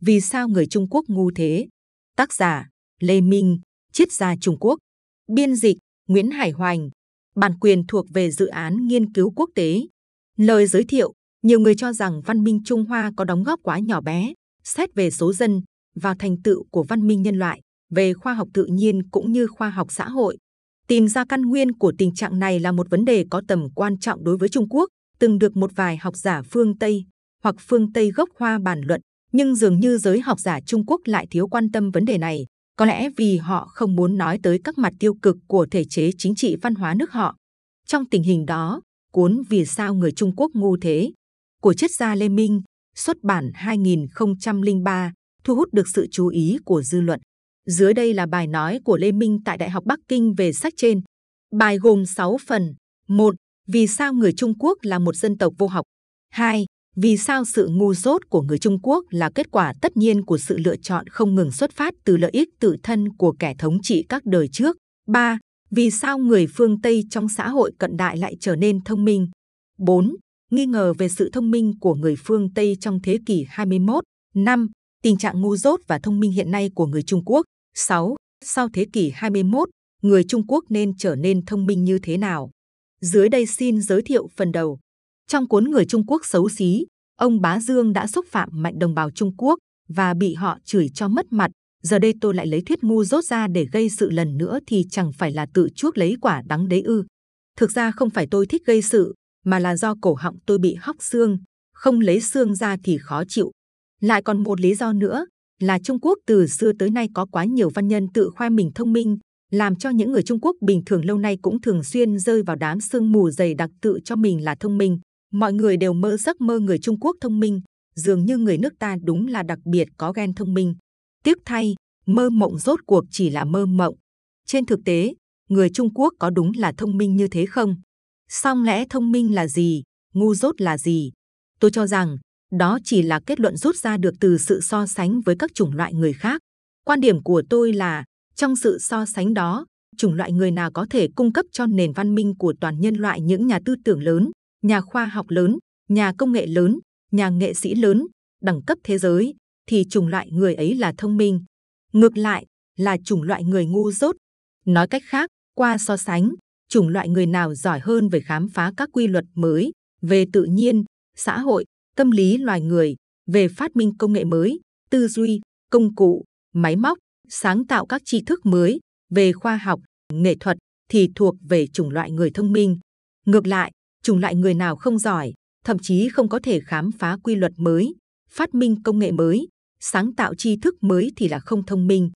Vì sao người Trung Quốc ngu thế? Tác giả Lê Minh, triết gia Trung Quốc. Biên dịch Nguyễn Hải Hoành. Bản quyền thuộc về dự án nghiên cứu quốc tế. Lời giới thiệu, nhiều người cho rằng văn minh Trung Hoa có đóng góp quá nhỏ bé, xét về số dân và thành tựu của văn minh nhân loại, về khoa học tự nhiên cũng như khoa học xã hội. Tìm ra căn nguyên của tình trạng này là một vấn đề có tầm quan trọng đối với Trung Quốc, từng được một vài học giả phương Tây hoặc phương Tây gốc Hoa bàn luận, nhưng dường như giới học giả Trung Quốc lại thiếu quan tâm vấn đề này, có lẽ vì họ không muốn nói tới các mặt tiêu cực của thể chế chính trị văn hóa nước họ. Trong tình hình đó, cuốn Vì sao người Trung Quốc ngu thế của triết gia Lê Minh xuất bản 2003 thu hút được sự chú ý của dư luận. Dưới đây là bài nói của Lê Minh tại Đại học Bắc Kinh về sách trên. Bài gồm 6 phần. 1. Vì sao người Trung Quốc là một dân tộc vô học? 2. Vì sao sự ngu dốt của người Trung Quốc là kết quả tất nhiên của sự lựa chọn không ngừng xuất phát từ lợi ích tự thân của kẻ thống trị các đời trước? 3. Vì sao người phương Tây trong xã hội cận đại lại trở nên thông minh? 4. Nghi ngờ về sự thông minh của người phương Tây trong thế kỷ 21. 5. Tình trạng ngu dốt và thông minh hiện nay của người Trung Quốc. 6. Sau thế kỷ 21, người Trung Quốc nên trở nên thông minh như thế nào? Dưới đây xin giới thiệu phần đầu. Trong cuốn Người Trung Quốc xấu xí, ông Bá Dương đã xúc phạm mạnh đồng bào Trung Quốc và bị họ chửi cho mất mặt. Giờ đây tôi lại lấy thuyết ngu rốt ra để gây sự lần nữa thì chẳng phải là tự chuốc lấy quả đắng đấy ư. Thực ra không phải tôi thích gây sự, mà là do cổ họng tôi bị hóc xương, không lấy xương ra thì khó chịu. Lại còn một lý do nữa là Trung Quốc từ xưa tới nay có quá nhiều văn nhân tự khoe mình thông minh, làm cho những người Trung Quốc bình thường lâu nay cũng thường xuyên rơi vào đám sương mù dày đặc tự cho mình là thông minh. Mọi người đều mơ giấc mơ người Trung Quốc thông minh, dường như người nước ta đúng là đặc biệt có ghen thông minh. Tiếc thay, mơ mộng rốt cuộc chỉ là mơ mộng. Trên thực tế, người Trung Quốc có đúng là thông minh như thế không? Song lẽ thông minh là gì, ngu dốt là gì? Tôi cho rằng, đó chỉ là kết luận rút ra được từ sự so sánh với các chủng loại người khác. Quan điểm của tôi là, trong sự so sánh đó, chủng loại người nào có thể cung cấp cho nền văn minh của toàn nhân loại những nhà tư tưởng lớn, nhà khoa học lớn, nhà công nghệ lớn, nhà nghệ sĩ lớn, đẳng cấp thế giới, thì chủng loại người ấy là thông minh. Ngược lại, là chủng loại người ngu dốt. Nói cách khác, qua so sánh, chủng loại người nào giỏi hơn về khám phá các quy luật mới, về tự nhiên, xã hội, tâm lý loài người, về phát minh công nghệ mới, tư duy, công cụ, máy móc, sáng tạo các tri thức mới, về khoa học, nghệ thuật thì thuộc về chủng loại người thông minh. Ngược lại, chủng loại người nào không giỏi, thậm chí không có thể khám phá quy luật mới, phát minh công nghệ mới, sáng tạo tri thức mới thì là không thông minh.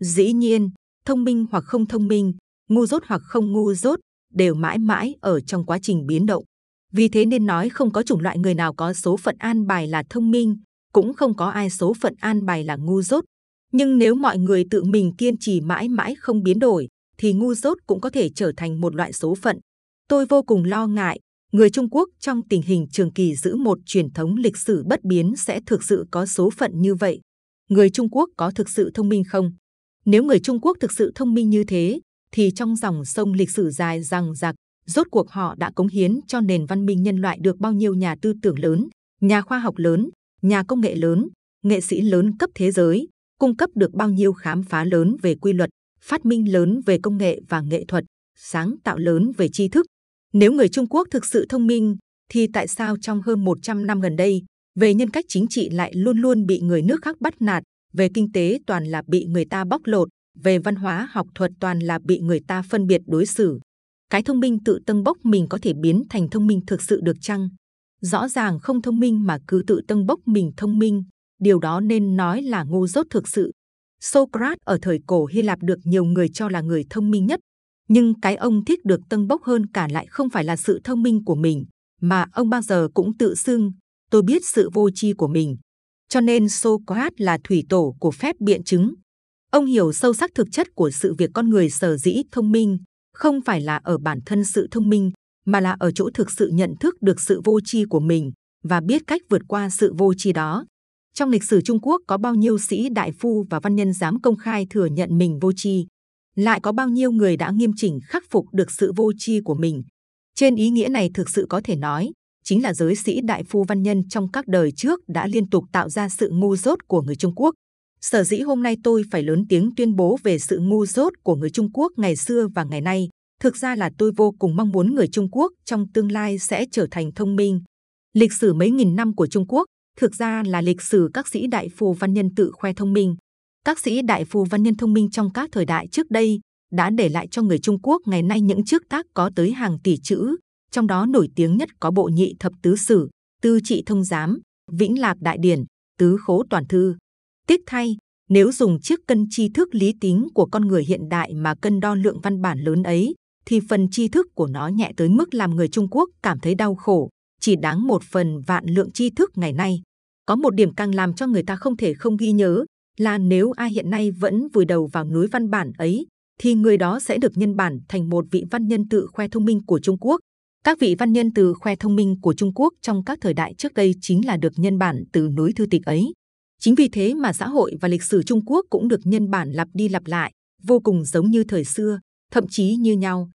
Dĩ nhiên, thông minh hoặc không thông minh, ngu dốt hoặc không ngu dốt đều mãi mãi ở trong quá trình biến động. Vì thế nên nói không có chủng loại người nào có số phận an bài là thông minh, cũng không có ai số phận an bài là ngu dốt. Nhưng nếu mọi người tự mình kiên trì mãi mãi không biến đổi, thì ngu dốt cũng có thể trở thành một loại số phận. Tôi vô cùng lo ngại, người Trung Quốc trong tình hình trường kỳ giữ một truyền thống lịch sử bất biến sẽ thực sự có số phận như vậy. Người Trung Quốc có thực sự thông minh không? Nếu người Trung Quốc thực sự thông minh như thế, thì trong dòng sông lịch sử dài rằng giặc, rốt cuộc họ đã cống hiến cho nền văn minh nhân loại được bao nhiêu nhà tư tưởng lớn, nhà khoa học lớn, nhà công nghệ lớn, nghệ sĩ lớn cấp thế giới, cung cấp được bao nhiêu khám phá lớn về quy luật, phát minh lớn về công nghệ và nghệ thuật, sáng tạo lớn về tri thức. Nếu người Trung Quốc thực sự thông minh, thì tại sao trong hơn 100 năm gần đây, về nhân cách chính trị lại luôn luôn bị người nước khác bắt nạt, về kinh tế toàn là bị người ta bóc lột, về văn hóa học thuật toàn là bị người ta phân biệt đối xử. Cái thông minh tự tâng bốc mình có thể biến thành thông minh thực sự được chăng? Rõ ràng không thông minh mà cứ tự tâng bốc mình thông minh, điều đó nên nói là ngu dốt thực sự. Socrates ở thời cổ Hy Lạp được nhiều người cho là người thông minh nhất, nhưng cái ông thích được tân bốc hơn cả lại không phải là sự thông minh của mình, mà ông bao giờ cũng tự xưng, tôi biết sự vô tri của mình. Cho nên Socrates là thủy tổ của phép biện chứng. Ông hiểu sâu sắc thực chất của sự việc con người sở dĩ thông minh, không phải là ở bản thân sự thông minh, mà là ở chỗ thực sự nhận thức được sự vô tri của mình và biết cách vượt qua sự vô tri đó. Trong lịch sử Trung Quốc có bao nhiêu sĩ đại phu và văn nhân dám công khai thừa nhận mình vô tri, lại có bao nhiêu người đã nghiêm chỉnh khắc phục được sự vô tri của mình. Trên ý nghĩa này thực sự có thể nói, chính là giới sĩ đại phu văn nhân trong các đời trước đã liên tục tạo ra sự ngu dốt của người Trung Quốc. Sở dĩ hôm nay tôi phải lớn tiếng tuyên bố về sự ngu dốt của người Trung Quốc ngày xưa và ngày nay, thực ra là tôi vô cùng mong muốn người Trung Quốc trong tương lai sẽ trở thành thông minh. Lịch sử mấy nghìn năm của Trung Quốc thực ra là lịch sử các sĩ đại phu văn nhân tự khoe thông minh. Các sĩ đại phu văn nhân thông minh trong các thời đại trước đây đã để lại cho người Trung Quốc ngày nay những trước tác có tới hàng tỷ chữ, trong đó nổi tiếng nhất có bộ nhị thập tứ sử, tư trị thông giám, vĩnh lạc đại điển, tứ khố toàn thư. Tiếc thay, nếu dùng chiếc cân tri thức lý tính của con người hiện đại mà cân đo lượng văn bản lớn ấy, thì phần tri thức của nó nhẹ tới mức làm người Trung Quốc cảm thấy đau khổ, chỉ đáng một phần vạn lượng tri thức ngày nay. Có một điểm càng làm cho người ta không thể không ghi nhớ là nếu ai hiện nay vẫn vùi đầu vào núi văn bản ấy, thì người đó sẽ được nhân bản thành một vị văn nhân tự khoe thông minh của Trung Quốc. Các vị văn nhân từ khoe thông minh của Trung Quốc trong các thời đại trước đây chính là được nhân bản từ núi thư tịch ấy. Chính vì thế mà xã hội và lịch sử Trung Quốc cũng được nhân bản lặp đi lặp lại, vô cùng giống như thời xưa, thậm chí như nhau.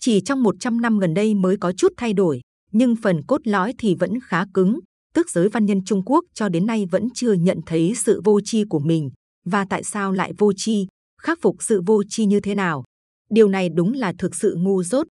Chỉ trong 100 năm gần đây mới có chút thay đổi, nhưng phần cốt lõi thì vẫn khá cứng. Tức giới văn nhân Trung Quốc cho đến nay vẫn chưa nhận thấy sự vô tri của mình. Và tại sao lại vô tri? Khắc phục sự vô tri như thế nào? Điều này đúng là thực sự ngu dốt.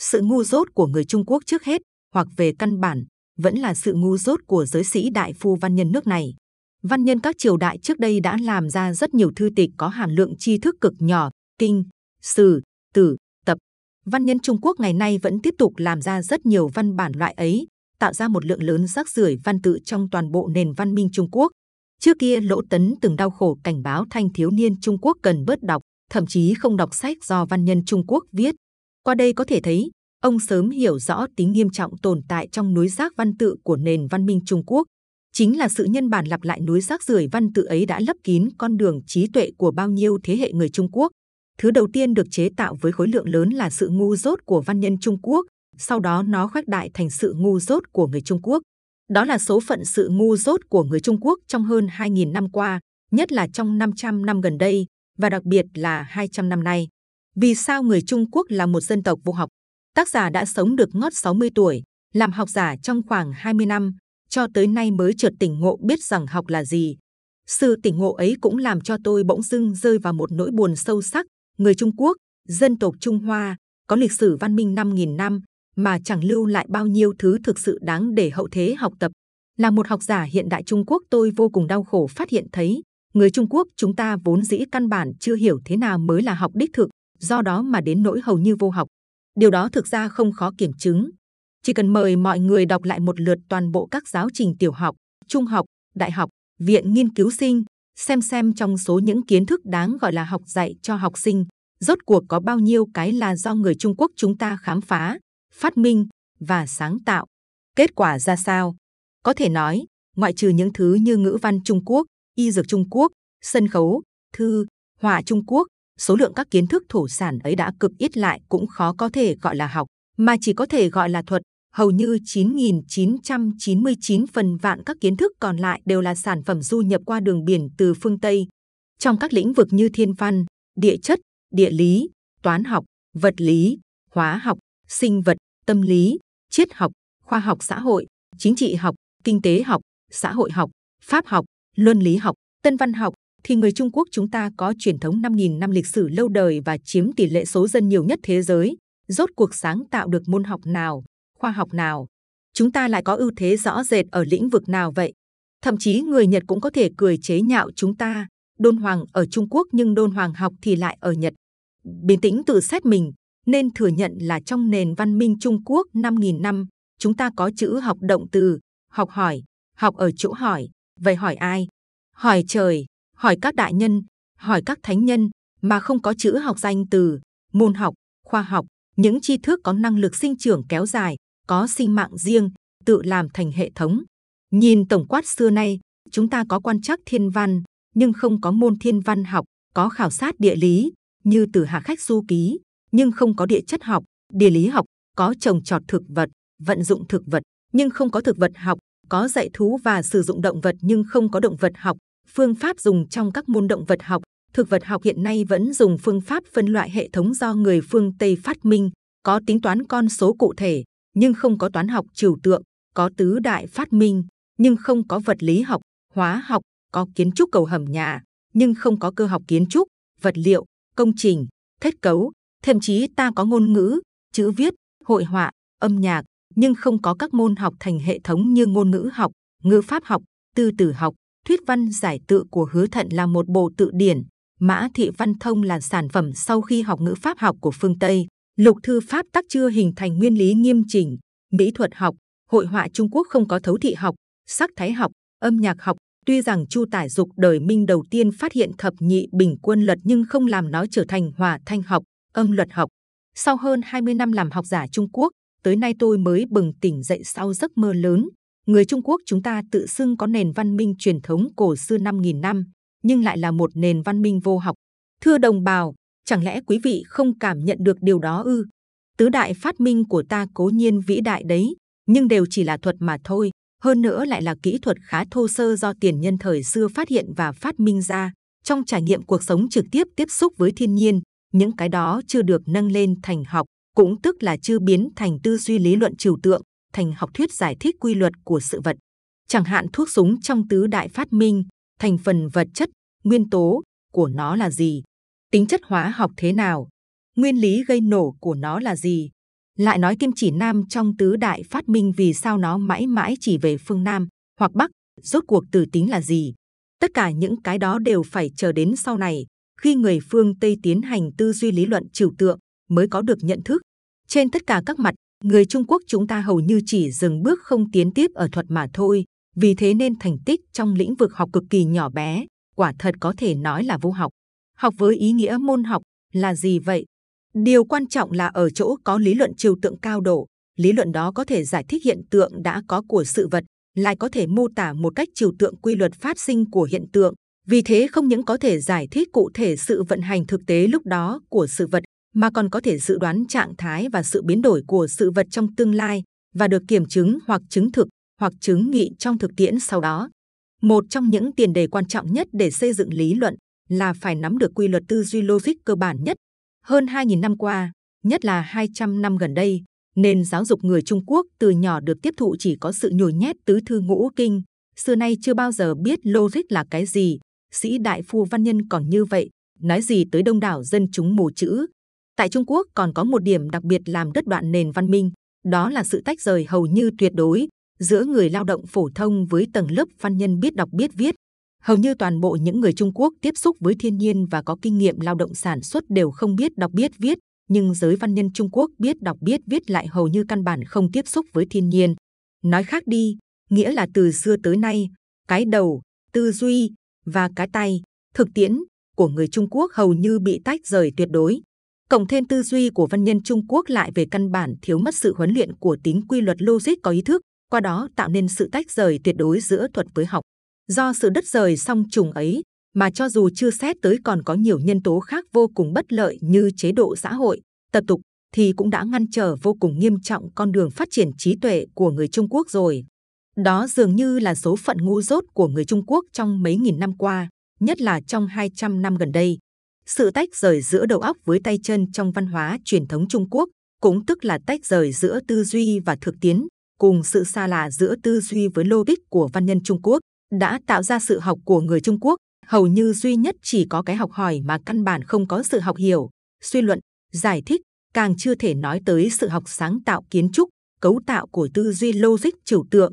Sự ngu dốt của người Trung Quốc trước hết, hoặc về căn bản, vẫn là sự ngu dốt của giới sĩ đại phu văn nhân nước này. Văn nhân các triều đại trước đây đã làm ra rất nhiều thư tịch có hàm lượng tri thức cực nhỏ, kinh, sử, tử, tập. Văn nhân Trung Quốc ngày nay vẫn tiếp tục làm ra rất nhiều văn bản loại ấy, tạo ra một lượng lớn rác rưởi văn tự trong toàn bộ nền văn minh Trung Quốc. Trước kia Lỗ Tấn từng đau khổ cảnh báo thanh thiếu niên Trung Quốc cần bớt đọc, thậm chí không đọc sách do văn nhân Trung Quốc viết. Qua đây có thể thấy, ông sớm hiểu rõ tính nghiêm trọng tồn tại trong núi rác văn tự của nền văn minh Trung Quốc. Chính là sự nhân bản lặp lại núi rác rưởi văn tự ấy đã lấp kín con đường trí tuệ của bao nhiêu thế hệ người Trung Quốc. Thứ đầu tiên được chế tạo với khối lượng lớn là sự ngu dốt của văn nhân Trung Quốc, sau đó nó khoách đại thành sự ngu dốt của người Trung Quốc. Đó là số phận sự ngu dốt của người Trung Quốc trong hơn 2.000 năm qua, nhất là trong 500 năm gần đây, và đặc biệt là 200 năm nay. Vì sao người Trung Quốc là một dân tộc vô học? Tác giả đã sống được ngót 60 tuổi, làm học giả trong khoảng 20 năm, cho tới nay mới chợt tỉnh ngộ biết rằng học là gì. Sự tỉnh ngộ ấy cũng làm cho tôi bỗng dưng rơi vào một nỗi buồn sâu sắc. Người Trung Quốc, dân tộc Trung Hoa, có lịch sử văn minh 5.000 năm, mà chẳng lưu lại bao nhiêu thứ thực sự đáng để hậu thế học tập. Là một học giả hiện đại Trung Quốc tôi vô cùng đau khổ phát hiện thấy, người Trung Quốc chúng ta vốn dĩ căn bản chưa hiểu thế nào mới là học đích thực, do đó mà đến nỗi hầu như vô học. Điều đó thực ra không khó kiểm chứng. Chỉ cần mời mọi người đọc lại một lượt toàn bộ các giáo trình tiểu học, trung học, đại học, viện nghiên cứu sinh, xem xem trong số những kiến thức đáng gọi là học dạy cho học sinh, rốt cuộc có bao nhiêu cái là do người Trung Quốc chúng ta khám phá, phát minh và sáng tạo. Kết quả ra sao? Có thể nói, ngoại trừ những thứ như ngữ văn Trung Quốc, y dược Trung Quốc, sân khấu, thư, họa Trung Quốc, số lượng các kiến thức thổ sản ấy đã cực ít lại cũng khó có thể gọi là học, mà chỉ có thể gọi là thuật. Hầu như 9.999 phần vạn các kiến thức còn lại đều là sản phẩm du nhập qua đường biển từ phương Tây. Trong các lĩnh vực như thiên văn, địa chất, địa lý, toán học, vật lý, hóa học, sinh vật, tâm lý, triết học, khoa học xã hội, chính trị học, kinh tế học, xã hội học, pháp học, luân lý học, tân văn học, thì người Trung Quốc chúng ta có truyền thống 5.000 năm lịch sử lâu đời và chiếm tỷ lệ số dân nhiều nhất thế giới. Rốt cuộc sáng tạo được môn học nào, khoa học nào? Chúng ta lại có ưu thế rõ rệt ở lĩnh vực nào vậy? Thậm chí người Nhật cũng có thể cười chế nhạo chúng ta. Đôn Hoàng ở Trung Quốc nhưng Đôn Hoàng học thì lại ở Nhật. Bình tĩnh tự xét mình, nên thừa nhận là trong nền văn minh Trung Quốc 5.000 năm, chúng ta có chữ học động từ, học hỏi, học ở chỗ hỏi. Vậy hỏi ai? Hỏi trời, hỏi các đại nhân, hỏi các thánh nhân, mà không có chữ học danh từ, môn học, khoa học, những tri thức có năng lực sinh trưởng kéo dài, có sinh mạng riêng, tự làm thành hệ thống. Nhìn tổng quát xưa nay, chúng ta có quan trắc thiên văn, nhưng không có môn thiên văn học, có khảo sát địa lý, như từ hạ khách du ký, nhưng không có địa chất học, địa lý học, có trồng trọt thực vật, vận dụng thực vật, nhưng không có thực vật học, có dạy thú và sử dụng động vật nhưng không có động vật học, phương pháp dùng trong các môn động vật học. Thực vật học hiện nay vẫn dùng phương pháp phân loại hệ thống do người phương Tây phát minh, có tính toán con số cụ thể, nhưng không có toán học trừu tượng, có tứ đại phát minh, nhưng không có vật lý học, hóa học, có kiến trúc cầu hầm nhà, nhưng không có cơ học kiến trúc, vật liệu, công trình, kết cấu, thậm chí ta có ngôn ngữ, chữ viết, hội họa, âm nhạc, nhưng không có các môn học thành hệ thống như ngôn ngữ học, ngữ pháp học, tư tử học, thuyết văn giải tự của hứa thận là một bộ tự điển, mã thị văn thông là sản phẩm sau khi học ngữ pháp học của phương Tây, lục thư pháp tắc chưa hình thành nguyên lý nghiêm chỉnh, mỹ thuật học, hội họa Trung Quốc không có thấu thị học, sắc thái học, âm nhạc học. Tuy rằng Chu Tải Dục đời Minh đầu tiên phát hiện thập nhị bình quân luật nhưng không làm nó trở thành hòa thanh học, âm luật học. Sau hơn 20 năm làm học giả Trung Quốc, tới nay tôi mới bừng tỉnh dậy sau giấc mơ lớn. Người Trung Quốc chúng ta tự xưng có nền văn minh truyền thống cổ xưa 5.000 năm, nhưng lại là một nền văn minh vô học. Thưa đồng bào, chẳng lẽ quý vị không cảm nhận được điều đó ư? Tứ đại phát minh của ta cố nhiên vĩ đại đấy, nhưng đều chỉ là thuật mà thôi. Hơn nữa lại là kỹ thuật khá thô sơ do tiền nhân thời xưa phát hiện và phát minh ra. Trong trải nghiệm cuộc sống trực tiếp tiếp xúc với thiên nhiên, những cái đó chưa được nâng lên thành học, cũng tức là chưa biến thành tư duy lý luận trừu tượng, thành học thuyết giải thích quy luật của sự vật. Chẳng hạn thuốc súng trong tứ đại phát minh, thành phần vật chất, nguyên tố của nó là gì, tính chất hóa học thế nào, nguyên lý gây nổ của nó là gì. Lại nói kim chỉ nam trong tứ đại phát minh vì sao nó mãi mãi chỉ về phương Nam hoặc Bắc, rốt cuộc từ tính là gì. Tất cả những cái đó đều phải chờ đến sau này, khi người phương Tây tiến hành tư duy lý luận trừu tượng mới có được nhận thức. Trên tất cả các mặt, người Trung Quốc chúng ta hầu như chỉ dừng bước không tiến tiếp ở thuật mà thôi, vì thế nên thành tích trong lĩnh vực học cực kỳ nhỏ bé, quả thật có thể nói là vô học. Học với ý nghĩa môn học là gì vậy? Điều quan trọng là ở chỗ có lý luận trừu tượng cao độ, lý luận đó có thể giải thích hiện tượng đã có của sự vật, lại có thể mô tả một cách trừu tượng quy luật phát sinh của hiện tượng. Vì thế không những có thể giải thích cụ thể sự vận hành thực tế lúc đó của sự vật, mà còn có thể dự đoán trạng thái và sự biến đổi của sự vật trong tương lai và được kiểm chứng hoặc chứng thực hoặc chứng nghị trong thực tiễn sau đó. Một trong những tiền đề quan trọng nhất để xây dựng lý luận là phải nắm được quy luật tư duy logic cơ bản nhất. Hơn 2.000 năm qua, nhất là 200 năm gần đây, nền giáo dục người Trung Quốc từ nhỏ được tiếp thụ chỉ có sự nhồi nhét tứ thư ngũ kinh, xưa nay chưa bao giờ biết logic là cái gì. Sĩ đại phu văn nhân còn như vậy, nói gì tới đông đảo dân chúng mù chữ. Tại Trung Quốc còn có một điểm đặc biệt làm đứt đoạn nền văn minh, đó là sự tách rời hầu như tuyệt đối giữa người lao động phổ thông với tầng lớp văn nhân biết đọc biết viết. Hầu như toàn bộ những người Trung Quốc tiếp xúc với thiên nhiên và có kinh nghiệm lao động sản xuất đều không biết đọc biết viết, nhưng giới văn nhân Trung Quốc biết đọc biết viết lại hầu như căn bản không tiếp xúc với thiên nhiên. Nói khác đi, nghĩa là từ xưa tới nay, cái đầu, tư duy và cái tay, thực tiễn của người Trung Quốc hầu như bị tách rời tuyệt đối. Cộng thêm tư duy của văn nhân Trung Quốc lại về căn bản thiếu mất sự huấn luyện của tính quy luật logic có ý thức, qua đó tạo nên sự tách rời tuyệt đối giữa thuật với học. Do sự đất rời song trùng ấy, mà cho dù chưa xét tới còn có nhiều nhân tố khác vô cùng bất lợi như chế độ xã hội, tập tục, thì cũng đã ngăn trở vô cùng nghiêm trọng con đường phát triển trí tuệ của người Trung Quốc rồi. Đó dường như là số phận ngu dốt của người Trung Quốc trong mấy nghìn năm qua, nhất là trong 200 năm gần đây. Sự tách rời giữa đầu óc với tay chân trong văn hóa truyền thống Trung Quốc cũng tức là tách rời giữa tư duy và thực tiễn, cùng sự xa lạ giữa tư duy với logic của văn nhân Trung Quốc đã tạo ra sự học của người Trung Quốc hầu như duy nhất chỉ có cái học hỏi mà căn bản không có sự học hiểu, suy luận, giải thích, càng chưa thể nói tới sự học sáng tạo kiến trúc, cấu tạo của tư duy logic trừu tượng,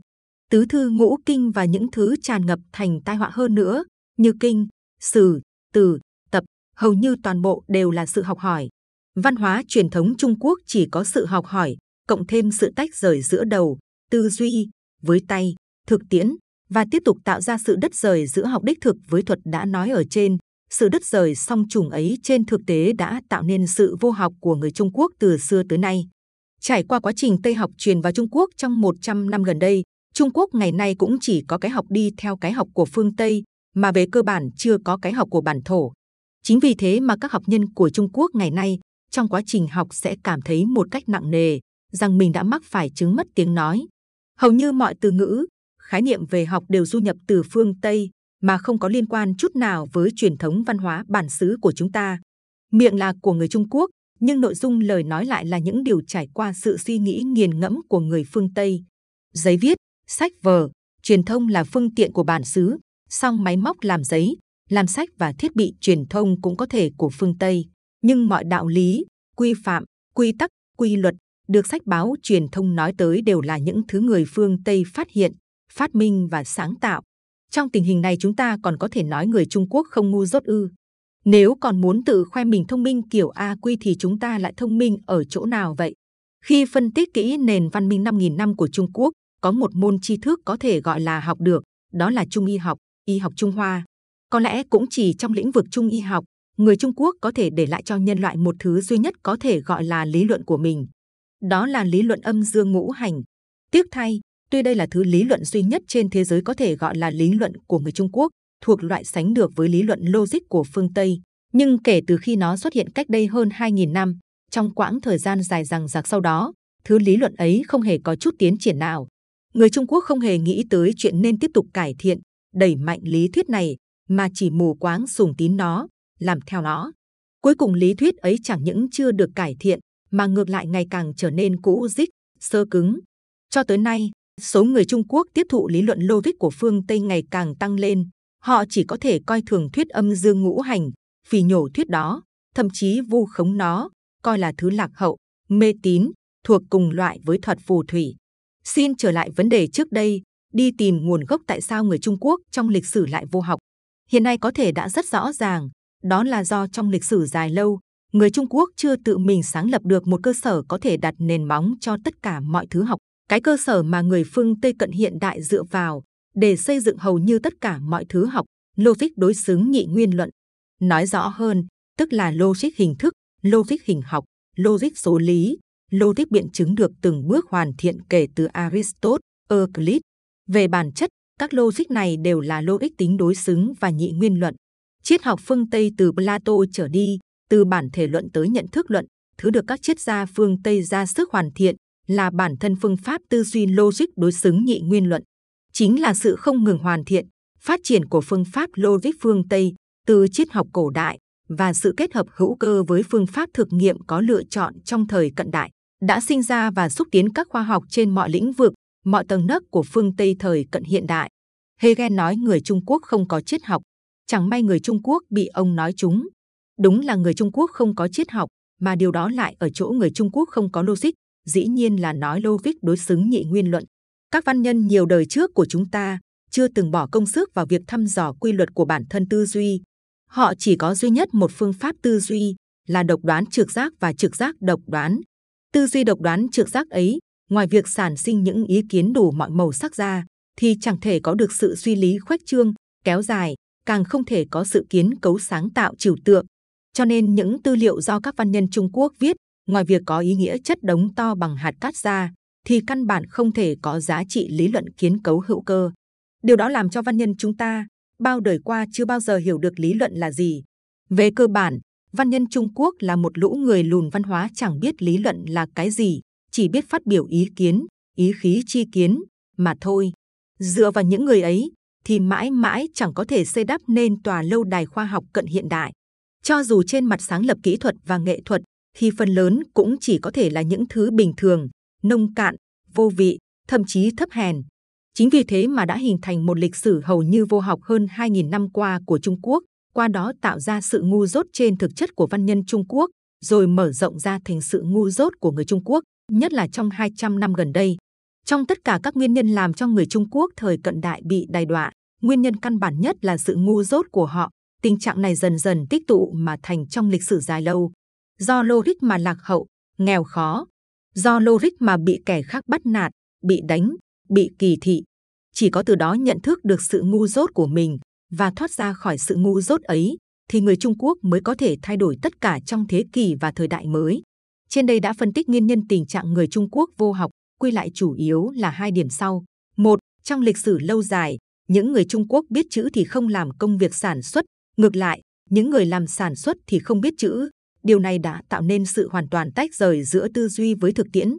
tứ thư ngũ kinh và những thứ tràn ngập thành tai họa hơn nữa như kinh, sử, từ, tập, hầu như toàn bộ đều là sự học hỏi. Văn hóa truyền thống Trung Quốc chỉ có sự học hỏi, cộng thêm sự tách rời giữa đầu, tư duy với tay, thực tiễn và tiếp tục tạo ra sự đất rời giữa học đích thực với thuật đã nói ở trên. Sự đất rời song trùng ấy trên thực tế đã tạo nên sự vô học của người Trung Quốc từ xưa tới nay. Trải qua quá trình Tây học truyền vào Trung Quốc trong 100 năm gần đây, Trung Quốc ngày nay cũng chỉ có cái học đi theo cái học của phương Tây, mà về cơ bản chưa có cái học của bản thổ. Chính vì thế mà các học nhân của Trung Quốc ngày nay trong quá trình học sẽ cảm thấy một cách nặng nề rằng mình đã mắc phải chứng mất tiếng nói. Hầu như mọi từ ngữ, khái niệm về học đều du nhập từ phương Tây mà không có liên quan chút nào với truyền thống văn hóa bản xứ của chúng ta. Miệng là của người Trung Quốc, nhưng nội dung lời nói lại là những điều trải qua sự suy nghĩ nghiền ngẫm của người phương Tây. giấy viết, sách vở, truyền thông là phương tiện của bản xứ, song máy móc làm giấy, làm sách và thiết bị truyền thông cũng có thể của phương Tây. Nhưng mọi đạo lý, quy phạm, quy tắc, quy luật được sách báo truyền thông nói tới đều là những thứ người phương Tây phát hiện, phát minh và sáng tạo. Trong tình hình này chúng ta còn có thể nói người Trung Quốc không ngu dốt ư. Nếu còn muốn tự khoe mình thông minh kiểu A quy thì chúng ta lại thông minh ở chỗ nào vậy? Khi phân tích kỹ nền văn minh 5.000 năm của Trung Quốc, có một môn tri thức có thể gọi là học được, đó là Trung y học, y học Trung Hoa. Có lẽ cũng chỉ trong lĩnh vực Trung y học, người Trung Quốc có thể để lại cho nhân loại một thứ duy nhất có thể gọi là lý luận của mình. Đó là lý luận âm dương ngũ hành. Tiếc thay, tuy đây là thứ lý luận duy nhất trên thế giới có thể gọi là lý luận của người Trung Quốc, thuộc loại sánh được với lý luận logic của phương Tây, nhưng kể từ khi nó xuất hiện cách đây hơn 2.000 năm, trong quãng thời gian dài rằng giặc sau đó, thứ lý luận ấy không hề có chút tiến triển nào. Người Trung Quốc không hề nghĩ tới chuyện nên tiếp tục cải thiện, đẩy mạnh lý thuyết này, mà chỉ mù quáng sùng tín nó, làm theo nó. Cuối cùng lý thuyết ấy chẳng những chưa được cải thiện, mà ngược lại ngày càng trở nên cũ dích, sơ cứng. Cho tới nay, số người Trung Quốc tiếp thụ lý luận logic của phương Tây ngày càng tăng lên. Họ chỉ có thể coi thường thuyết âm dương ngũ hành, phỉ nhổ thuyết đó, thậm chí vu khống nó, coi là thứ lạc hậu, mê tín, thuộc cùng loại với thuật phù thủy. Xin trở lại vấn đề trước đây, đi tìm nguồn gốc tại sao người Trung Quốc trong lịch sử lại vô học. Hiện nay có thể đã rất rõ ràng, đó là do trong lịch sử dài lâu, người Trung Quốc chưa tự mình sáng lập được một cơ sở có thể đặt nền móng cho tất cả mọi thứ học. Cái cơ sở mà người phương Tây cận hiện đại dựa vào để xây dựng hầu như tất cả mọi thứ học, logic đối xứng nhị nguyên luận. Nói rõ hơn, tức là logic hình thức, logic hình học, logic số lý, logic biện chứng được từng bước hoàn thiện kể từ Aristotle, Euclid. Về bản chất, các logic này đều là logic tính đối xứng và nhị nguyên luận. Triết học phương Tây từ Plato trở đi, từ bản thể luận tới nhận thức luận, thứ được các triết gia phương Tây ra sức hoàn thiện là bản thân phương pháp tư duy logic đối xứng nhị nguyên luận. Chính là sự không ngừng hoàn thiện, phát triển của phương pháp logic phương Tây từ triết học cổ đại và sự kết hợp hữu cơ với phương pháp thực nghiệm có lựa chọn trong thời cận đại đã sinh ra và xúc tiến các khoa học trên mọi lĩnh vực, mọi tầng nấc của phương Tây thời cận hiện đại. Hegel nói người Trung Quốc không có triết học, chẳng may người Trung Quốc bị ông nói chúng. Đúng là người Trung Quốc không có triết học, mà điều đó lại ở chỗ người Trung Quốc không có logic, dĩ nhiên là nói logic đối xứng nhị nguyên luận. Các văn nhân nhiều đời trước của chúng ta chưa từng bỏ công sức vào việc thăm dò quy luật của bản thân tư duy. Họ chỉ có duy nhất một phương pháp tư duy là độc đoán trực giác và trực giác độc đoán. Tư duy độc đoán trực giác ấy, ngoài việc sản sinh những ý kiến đủ mọi màu sắc ra, thì chẳng thể có được sự suy lý khoách trương, kéo dài, càng không thể có sự kiến cấu sáng tạo trừu tượng. Cho nên những tư liệu do các văn nhân Trung Quốc viết, ngoài việc có ý nghĩa chất đống to bằng hạt cát ra, thì căn bản không thể có giá trị lý luận kiến cấu hữu cơ. Điều đó làm cho văn nhân chúng ta bao đời qua chưa bao giờ hiểu được lý luận là gì. Về cơ bản, văn nhân Trung Quốc là một lũ người lùn văn hóa chẳng biết lý luận là cái gì, chỉ biết phát biểu ý kiến, ý khí chi kiến, mà thôi. Dựa vào những người ấy, thì mãi mãi chẳng có thể xây đắp nên tòa lâu đài khoa học cận hiện đại. Cho dù trên mặt sáng lập kỹ thuật và nghệ thuật, thì phần lớn cũng chỉ có thể là những thứ bình thường, nông cạn, vô vị, thậm chí thấp hèn. Chính vì thế mà đã hình thành một lịch sử hầu như vô học hơn 2.000 năm qua của Trung Quốc, qua đó tạo ra sự ngu dốt trên thực chất của văn nhân Trung Quốc, rồi mở rộng ra thành sự ngu dốt của người Trung Quốc, nhất là trong 200 năm gần đây. Trong tất cả các nguyên nhân làm cho người Trung Quốc thời cận đại bị đày đọa, nguyên nhân căn bản nhất là sự ngu dốt của họ. Tình trạng này dần dần tích tụ mà thành trong lịch sử dài lâu. Do logic mà lạc hậu, nghèo khó, do logic mà bị kẻ khác bắt nạt, bị đánh, bị kỳ thị. Chỉ có từ đó nhận thức được sự ngu dốt của mình và thoát ra khỏi sự ngu dốt ấy, thì người Trung Quốc mới có thể thay đổi tất cả trong thế kỷ và thời đại mới. Trên đây đã phân tích nguyên nhân tình trạng người Trung Quốc vô học, quy lại chủ yếu là hai điểm sau. Một, trong lịch sử lâu dài, những người Trung Quốc biết chữ thì không làm công việc sản xuất. Ngược lại, những người làm sản xuất thì không biết chữ. Điều này đã tạo nên sự hoàn toàn tách rời giữa tư duy với thực tiễn.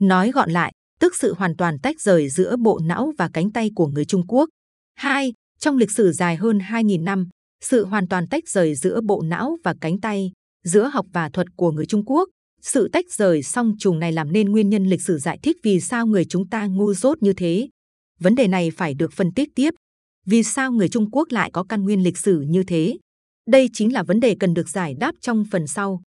Nói gọn lại, tức sự hoàn toàn tách rời giữa bộ não và cánh tay của người Trung Quốc. 2. Trong lịch sử dài hơn 2.000 năm, sự hoàn toàn tách rời giữa bộ não và cánh tay, giữa học và thuật của người Trung Quốc, Sự tách rời song trùng này làm nên nguyên nhân lịch sử giải thích vì sao người chúng ta ngu dốt như thế. Vấn đề này phải được phân tích tiếp. Vì sao người Trung Quốc lại có căn nguyên lịch sử như thế? Đây chính là vấn đề cần được giải đáp trong phần sau.